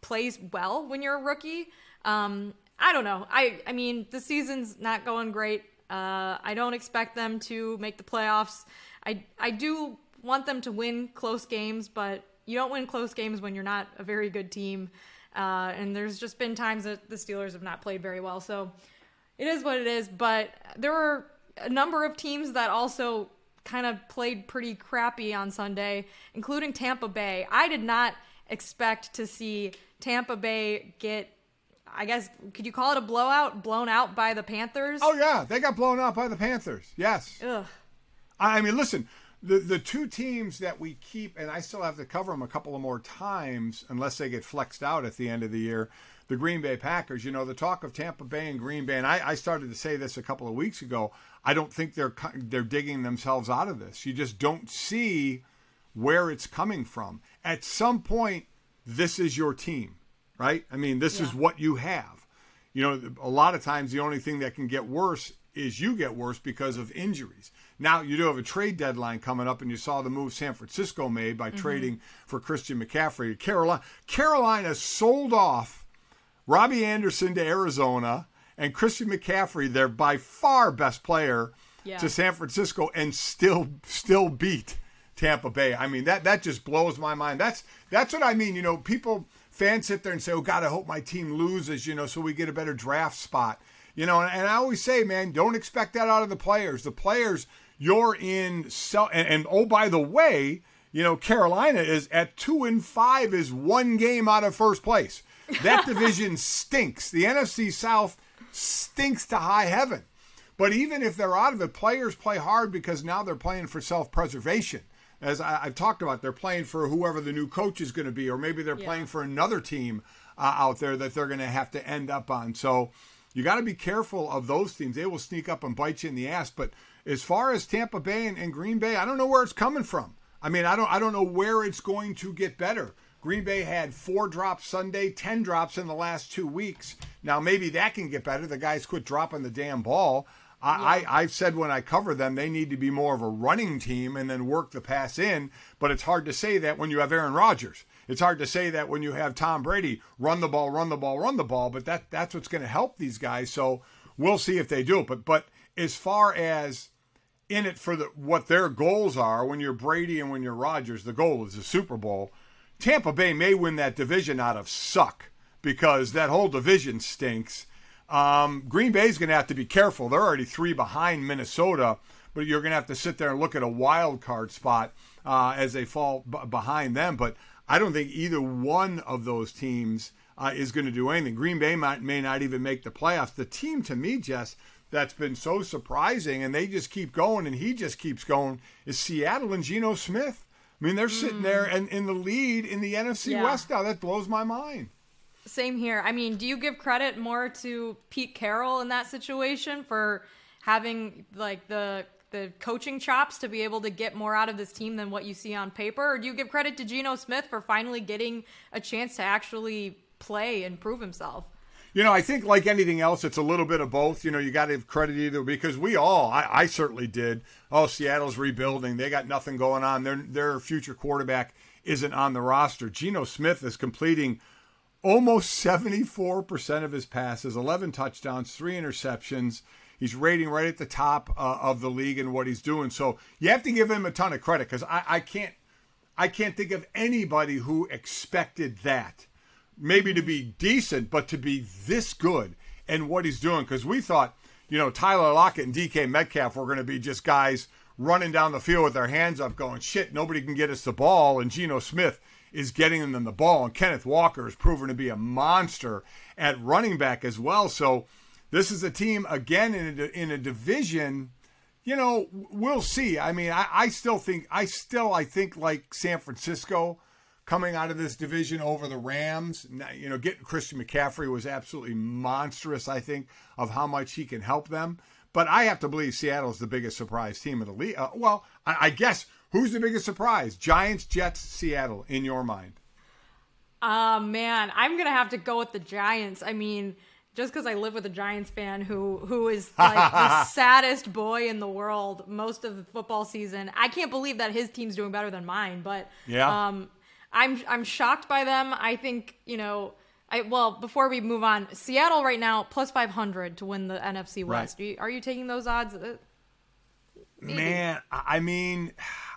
plays well when you're a rookie. Um, I don't know. I I mean the season's not going great. Uh, I don't expect them to make the playoffs. I I do want them to win close games, but you don't win close games when you're not a very good team. Uh, and there's just been times that the Steelers have not played very well. So it is what it is. But there were a number of teams that also kind of played pretty crappy on Sunday, including Tampa Bay. I did not expect to see Tampa Bay get, I guess, could you call it a blowout? Blown out by the Panthers? Oh yeah, they got blown out by the Panthers. Yes. Ugh. I mean, listen, the the two teams that we keep, and I still have to cover them a couple of more times unless they get flexed out at the end of the year. The Green Bay Packers. You know, the talk of Tampa Bay and Green Bay, and I, I started to say this a couple of weeks ago. I don't think they're they're digging themselves out of this. You just don't see where it's coming from. At some point, this is your team, right? I mean, this is what you have. You know, a lot of times the only thing that can get worse is you get worse because of injuries. Now you do have a trade deadline coming up, and you saw the move San Francisco made by mm-hmm. trading for Christian McCaffrey. Carolina, Carolina sold off Robbie Anderson to Arizona and Christian McCaffrey, their by far best player, Yeah. to San Francisco, and still still beat Tampa Bay. I mean that that just blows my mind. That's that's what I mean. You know, people fans sit there and say, "Oh God, I hope my team loses," you know, so we get a better draft spot. You know, and, and I always say, man, don't expect that out of the players. The players, you're in so and, and oh by the way, you know, Carolina is at two and five is one game out of first place. That division stinks. The NFC South stinks to high heaven. But even if they're out of it, players play hard because now they're playing for self preservation. As I, I've talked about, they're playing for whoever the new coach is going to be, or maybe they're Yeah. playing for another team uh, out there that they're going to have to end up on. So you got to be careful of those teams. They will sneak up and bite you in the ass. But as far as Tampa Bay and, and Green Bay, I don't know where it's coming from. I mean, I don't I don't know where it's going to get better. Green Bay had four drops Sunday, ten drops in the last two weeks. Now maybe that can get better. The guys quit dropping the damn ball. I, I I've said when I cover them they need to be more of a running team and then work the pass in. But it's hard to say that when you have Aaron Rodgers. It's hard to say that when you have Tom Brady run the ball, run the ball, run the ball. But that that's what's going to help these guys. So we'll see if they do it. But but as far as in it for the what their goals are when you're Brady and when you're Rodgers, the goal is the Super Bowl. Tampa Bay may win that division out of suck because that whole division stinks. Um, Green Bay's going to have to be careful. They're already three behind Minnesota, but you're going to have to sit there and look at a wild card spot uh, as they fall b- behind them. But I don't think either one of those teams uh, is going to do anything. Green Bay might may not even make the playoffs. The team to me, Jess, that's been so surprising, and they just keep going, and he just keeps going, is Seattle and Geno Smith. I mean, they're sitting there mm. and in the lead in the NFC Yeah. West now. That blows my mind. Same here. I mean, do you give credit more to Pete Carroll in that situation for having like the the coaching chops to be able to get more out of this team than what you see on paper, or do you give credit to Geno Smith for finally getting a chance to actually play and prove himself? You know, I think like anything else, it's a little bit of both. You know, you got to give credit either because we all, I, I certainly did. Oh, Seattle's rebuilding; they got nothing going on. Their their future quarterback isn't on the roster. Geno Smith is completing almost seventy four percent of his passes, eleven touchdowns, three interceptions. He's rating right at the top uh, of the league in what he's doing. So you have to give him a ton of credit because I, I can't I can't think of anybody who expected that. Maybe to be decent, but to be this good and what he's doing. Because we thought, you know, Tyler Lockett and DK Metcalf were going to be just guys running down the field with their hands up, going, shit, nobody can get us the ball. And Geno Smith is getting them the ball. And Kenneth Walker is proven to be a monster at running back as well. So this is a team, again, in a, in a division you know, we'll see. I mean, I, I still think, I still, I think like San Francisco coming out of this division over the Rams. You know, getting Christian McCaffrey was absolutely monstrous. I think of how much he can help them. But I have to believe Seattle's the biggest surprise team in the league. Uh, well, I, I guess who's the biggest surprise? Giants, Jets, Seattle. In your mind? Uh man, I'm gonna have to go with the Giants. I mean, just because I live with a Giants fan who who is *laughs* like the saddest boy in the world most of the football season. I can't believe that his team's doing better than mine, but Yeah. um, I'm I'm shocked by them. I think you know. I, well, before we move on, Seattle right now plus five hundred to win the NFC Right. West. Are, you, are you taking those odds? Uh, Man, I I mean,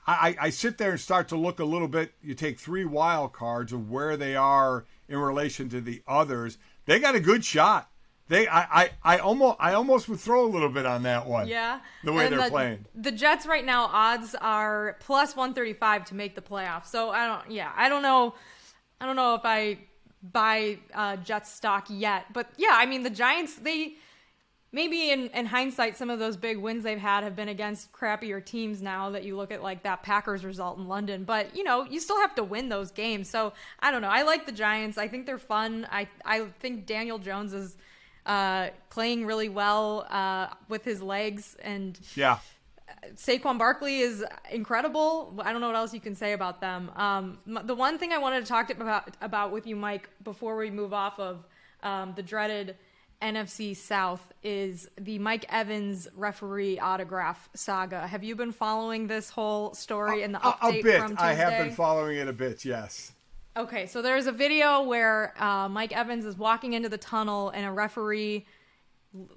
I, I sit there and start to look a little bit. You take three wild cards of where they are in relation to the others. They got a good shot. They, I, I, I almost, I almost would throw a little bit on that one. Yeah. the way And they're the, playing. The Jets right now odds are plus 135 to make the playoffs. So I don't yeah, I don't know I don't know if I buy uh Jets stock yet. But yeah, I mean the Giants they maybe in, in hindsight some of those big wins they've had have been against crappier teams now that you look at like that Packers result in London. But you know, you still have to win those games. So I don't know. I like the Giants. I think they're fun. I I think Daniel Jones is uh, playing really well uh, with his legs, and Yeah. Saquon Barkley is incredible. I don't know what else you can say about them. Um, the one thing I wanted to talk about about with you, Mike, before we move off of um, the dreaded NFC South, is the Mike Evans referee autograph saga. Have you been following this whole story and the A, update a bit. from Tuesday? I have been following it a bit. Yes. Okay, so there's a video where uh, Mike Evans is walking into the tunnel and a referee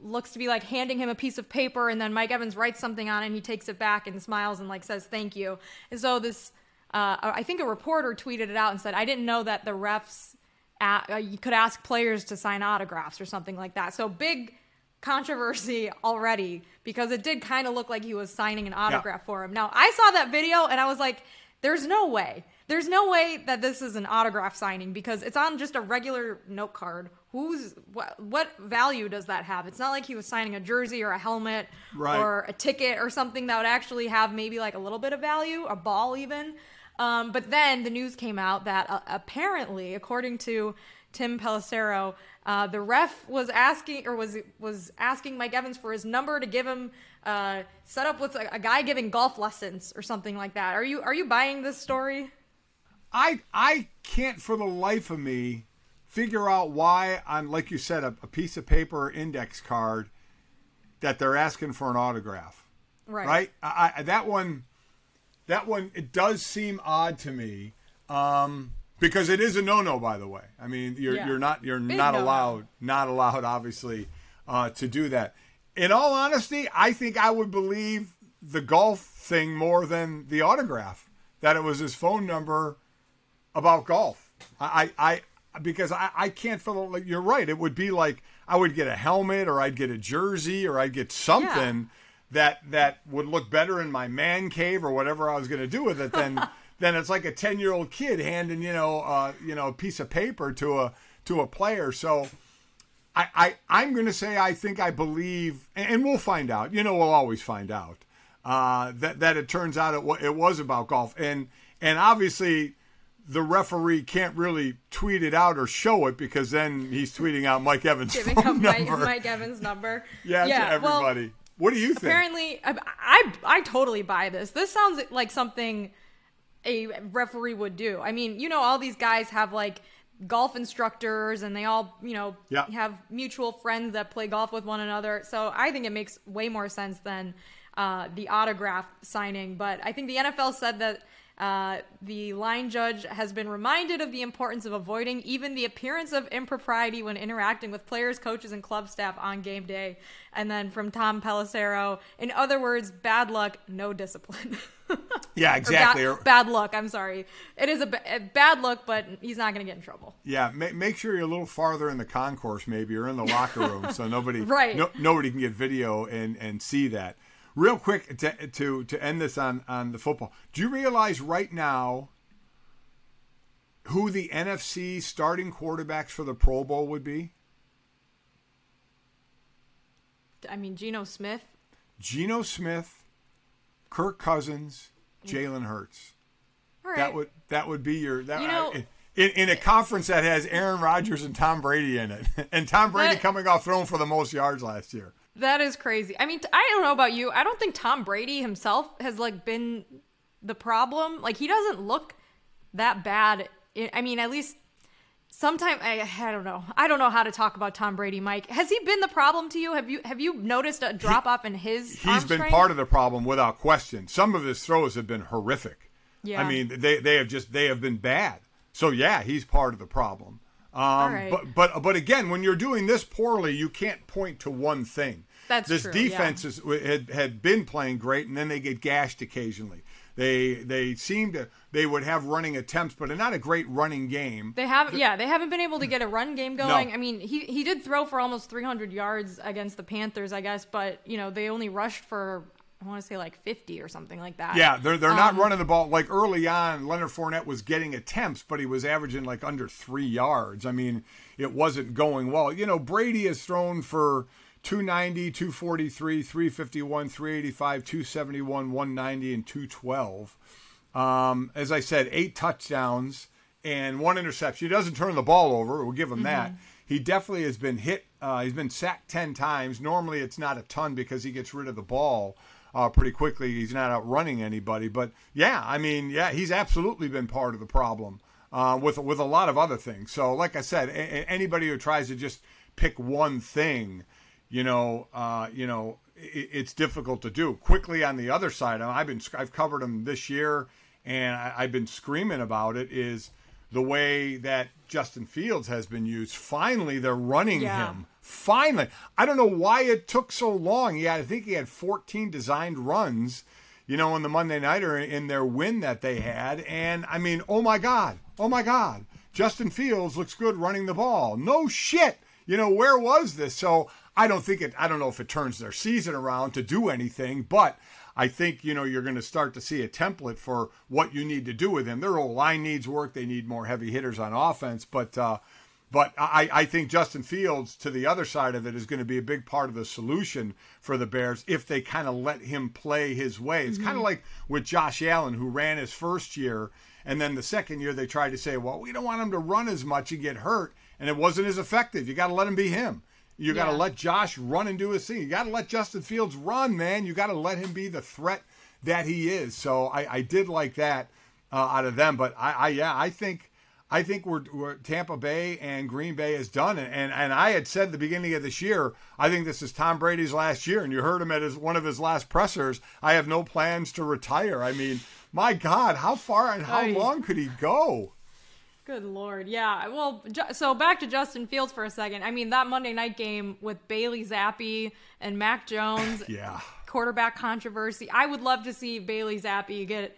looks to be like handing him a piece of paper and then Mike Evans writes something on it and he takes it back and smiles and like says thank you. And so this uh, I think a reporter tweeted it out and said I didn't know that the refs a uh, you could ask players to sign autographs or something like that. So big controversy *laughs* already because it did kind of look like he was signing an autograph for him. Now, I saw that video and I was like there's no way. There's no way that this is an autograph signing because it's on just a regular note card. Who's what, what value does that have? It's not like he was signing a jersey or a helmet Right. or a ticket or something that would actually have maybe like a little bit of value, a ball even. Um, but then the news came out that uh, apparently, according to Tom Pelissero, uh, the ref was asking or was was asking Mike Evans for his number to give him uh, set up with a, a guy giving golf lessons or something like that. Are you are you buying this story? I I can't for the life of me figure out why on like you said a, a piece of paper or index card that they're asking for an autograph. Right. Right? I, I that one that one it does seem odd to me. Um because it is a no-no by the way. I mean, you're Yeah. you're not you're Big not no-no. allowed not allowed obviously uh to do that. In all honesty, I think I would believe the golf thing more than the autograph. That it was his phone number about golf. I, I, I because I, I can't feel like you're right. It would be like I would get a helmet or I'd get a jersey or I'd get something that that would look better in my man cave or whatever I was going to do with it than *laughs* then it's like a 10 year old kid handing you know uh, you know a piece of paper to a to a player. So I, I I'm going to say I think I believe, and, and we'll find out. You know, we'll always find out uh, that that it turns out it, it was about golf, and and obviously the referee can't really tweet it out or show it because then he's tweeting out Mike Evans' Giving phone up Mike, number. Mike Evans' number. *laughs* yeah, to well, everybody. what do you think? apparently, I, I I totally buy this. This sounds like something a referee would do. I mean, you know, all these guys have like golf instructors and they all, you know, Yeah. have mutual friends that play golf with one another. So I think it makes way more sense than uh, the autograph signing. But I think the NFL said that. Uh, the line judge has been reminded of the importance of avoiding even the appearance of impropriety when interacting with players, coaches, and club staff on game day. And then from Tom Pelissero, in other words, bad luck, no discipline. *laughs* yeah, exactly. Bad, Or- bad luck. I'm sorry. It is a, bad look, but he's not going to get in trouble. Yeah, ma- make sure you're a little farther in the concourse, maybe, or in the locker room, so nobody, *laughs* Right. no, nobody can get video and and see that. Real quick to to to end this on on the football. Do you realize right now who the NFC starting quarterbacks for the Pro Bowl would be? I mean, Geno Smith. Geno Smith, Kirk Cousins, mm. Jalen Hurts. Right. That would that would be your that You know- in, in a conference that has Aaron Rodgers and Tom Brady in it, *laughs* and Tom Brady That- coming off throwing for the most yards last year. That is crazy. I mean, I don't know about you. I don't think Tom Brady himself has like been the problem. Like he doesn't look that bad. I mean, at least sometimes I, I don't know. I don't know how to talk about Tom Brady, Mike. Has he been the problem to you? Have you have you noticed a drop off in his? He's been strength? part of the problem without question. Some of his throws have been horrific. Yeah. I mean, they they have just they have been bad. So yeah, he's part of the problem. Um, right. But but but again, when you're doing this poorly, you can't point to one thing. That's this true, defense yeah. is, had had been playing great, and then they get gashed occasionally. They they seem to they would have running attempts, but not a great running game. They have, yeah, they haven't been able to get a run game going. No. I mean, he he did throw for almost 300 yards against the Panthers, I guess, but you know they only rushed for I want to say like 50 or something like that. Yeah, they're they're not Um, running the ball like early on. Leonard Fournette was getting attempts, but he was averaging like under three yards. I mean, it wasn't going well. You know, Brady has thrown for 290, 243, 351, 385, 271, 190, and 212. Um, as I said, eight touchdowns and one interception. He doesn't turn the ball over. We'll give him that. He definitely has been hit. Uh, he's been sacked 10 times. Normally, it's not a ton because he gets rid of the ball uh, pretty quickly. He's not outrunning anybody. But yeah, I mean, yeah, he's absolutely been part of the problem uh, with with a lot of other things. So, like I said, a- anybody who tries to just pick one thing, you know, uh, you know, it, it's difficult to do. Quickly on the other side, I've been I've covered them this year, and I, I've been screaming about it. Is the way that Justin Fields has been used. Finally, they're running Yeah. him. Finally, I don't know why it took so long. Yeah, I think he had 14 designed runs, you know, in the Monday nighter in their win that they had. And I mean, oh my God, oh my God, Justin Fields looks good running the ball. No shit. You know, where was this? So I don't think it, I don't know if it turns their season around to do anything, but I think, you know, you're going to start to see a template for what you need to do with him. Their old line needs work. They need more heavy hitters on offense, but, uh, but I, I think Justin Fields, to the other side of it, is going to be a big part of the solution for the Bears if they kind of let him play his way. It's kind of like with Josh Allen, who ran his first year, and then the second year they tried to say, well, we don't want him to run as much and get hurt, and it wasn't as effective. You got to let him be him. You got to Yeah. let Josh run and do his thing. You got to let Justin Fields run, man. You got to let him be the threat that he is. So I, I did like that uh, out of them, but I, I yeah, I think. I think we're, we're Tampa Bay and Green Bay is done, and, and and I had said at the beginning of this year, I think this is Tom Brady's last year, and you heard him at his one of his last pressers. I have no plans to retire. I mean, my God, how far and how long could he go? Good lord, yeah. Well, Ju- so back to Justin Fields for a second. I mean, that Monday night game with Bailey Zappe and Mac Jones, *laughs* Yeah, quarterback controversy. I would love to see Bailey Zappe get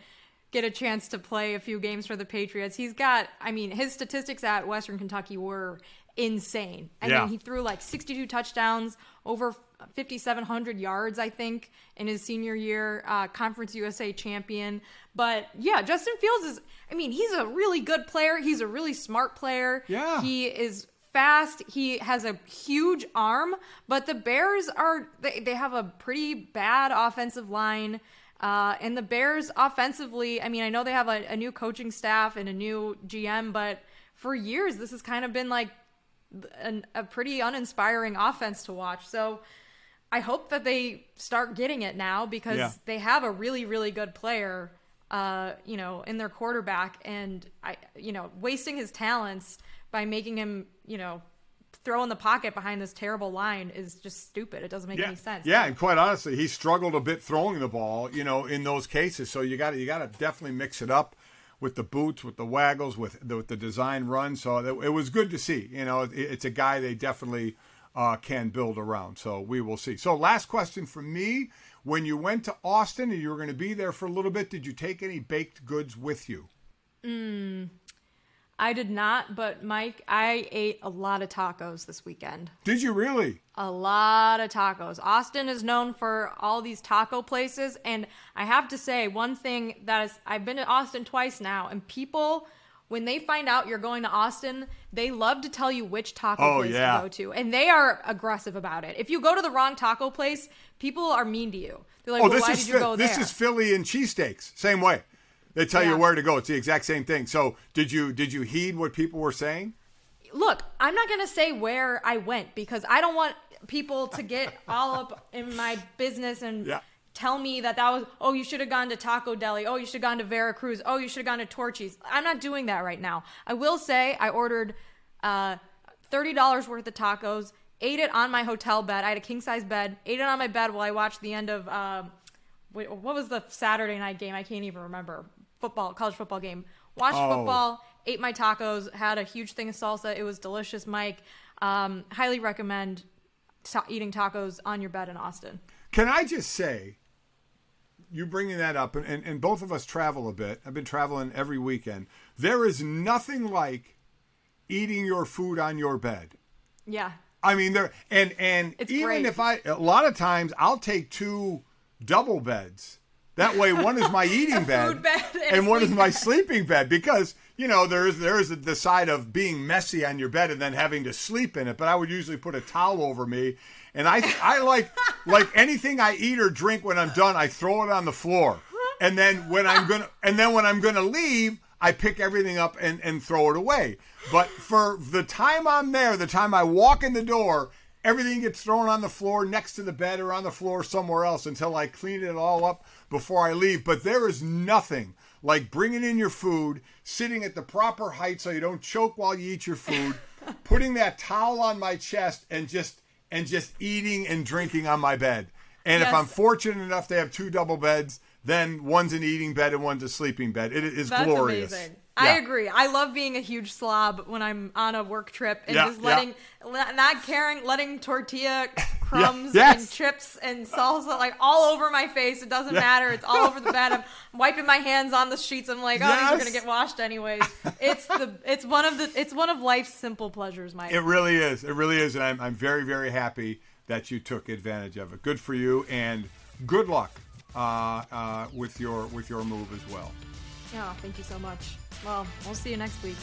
get a chance to play a few games for the Patriots. He's got, I mean, his statistics at Western Kentucky were insane. I Yeah. mean, he threw like 62 touchdowns, over 5,700 yards, I think, in his senior year, uh, Conference USA champion. But yeah, Justin Fields is, I mean, he's a really good player. He's a really smart player. Yeah. He is fast. He has a huge arm, but the Bears are they, they have a pretty bad offensive line. Uh, and the Bears offensively, I mean, I know they have a, a new coaching staff and a new GM, but for years this has kind of been like an, a pretty uninspiring offense to watch. So I hope that they start getting it now because Yeah. they have a really, really good player, uh, you know, in their quarterback, and I, you know, wasting his talents by making him, you know, throw in the pocket behind this terrible line is just stupid. It doesn't make yeah, any sense. yeah. And quite honestly, he struggled a bit throwing the ball, you know, in those cases. So you got to you got to definitely mix it up with the boots, with the waggles, with the, with the design run. So it, it was good to see. You know, it, it's a guy they definitely uh, can build around. So we will see. So last question for me: When you went to Austin and you were going to be there for a little bit, did you take any baked goods with you? Mm, I did not, but Mike, I ate a lot of tacos this weekend. Did you really? A lot of tacos. Austin is known for all these taco places, and I have to say one thing that is I've been to Austin twice now, and people when they find out you're going to Austin, they love to tell you which taco Oh, place yeah. to go to, and they are aggressive about it. If you go to the wrong taco place, people are mean to you. They're like, oh, "Well, this why is did you go this there?" is Philly and cheesesteaks. Same way. They tell you where to go. It's the exact same thing. So did you did you heed what people were saying? look, I'm not gonna say where I went because I don't want people to get all up in my business and Yeah. Tell me that that was oh you should have gone to Taco Deli, oh you should have gone to Veracruz, oh you should have gone to Torchy's. I'm not doing that right now. I will say I ordered Uh, thirty dollars worth of tacos. Ate it on my hotel bed. I had a king size bed. Ate it on my bed while I watched the end of uh, what was the Saturday night game? I can't even remember. Football, college football game. Watched Oh. football. Ate my tacos. Had a huge thing of salsa. It was delicious, Mike. Um, highly recommend ta- eating tacos on your bed in Austin. Can I just say, you bringing that up, and, and, and both of us travel a bit. I've been traveling every weekend. There is nothing like eating your food on your bed. Yeah. I mean, there and and It's even great. if I a lot of times I'll take two double beds. That way, one is my *laughs* eating bed, bed and and one is my bed. sleeping bed because you know there is there is the side of being messy on your bed and then having to sleep in it. But I would usually put a towel over me, and I I like like anything I eat or drink when I'm done, I throw it on the floor, and then when I'm gonna and then when I'm gonna leave. I pick everything up and, and throw it away. But for the time I'm there, the time I walk in the door, everything gets thrown on the floor next to the bed or on the floor somewhere else until I clean it all up before I leave. But there is nothing like bringing in your food, sitting at the proper height so you don't choke while you eat your food, *laughs* putting that towel on my chest and just and just eating and drinking on my bed. And if I'm fortunate enough to have two double beds, then one's an eating bed and one's a sleeping bed. It is That's glorious. amazing. I agree. I love being a huge slob when I'm on a work trip and just letting, le- not caring, letting tortilla *laughs* crumbs yes. and chips and salsa like all over my face. It doesn't matter. It's all over the bed. I'm *laughs* wiping my hands on the sheets. I'm like, oh, these are gonna get washed anyways. *laughs* It's the, it's one of the, it's one of life's simple pleasures, Mike. It really is. It really is, and I'm, I'm very, very happy that you took advantage of it. Good for you, and good luck uh, uh, with your with your move as well. Yeah, thank you so much. Well, we'll see you next week.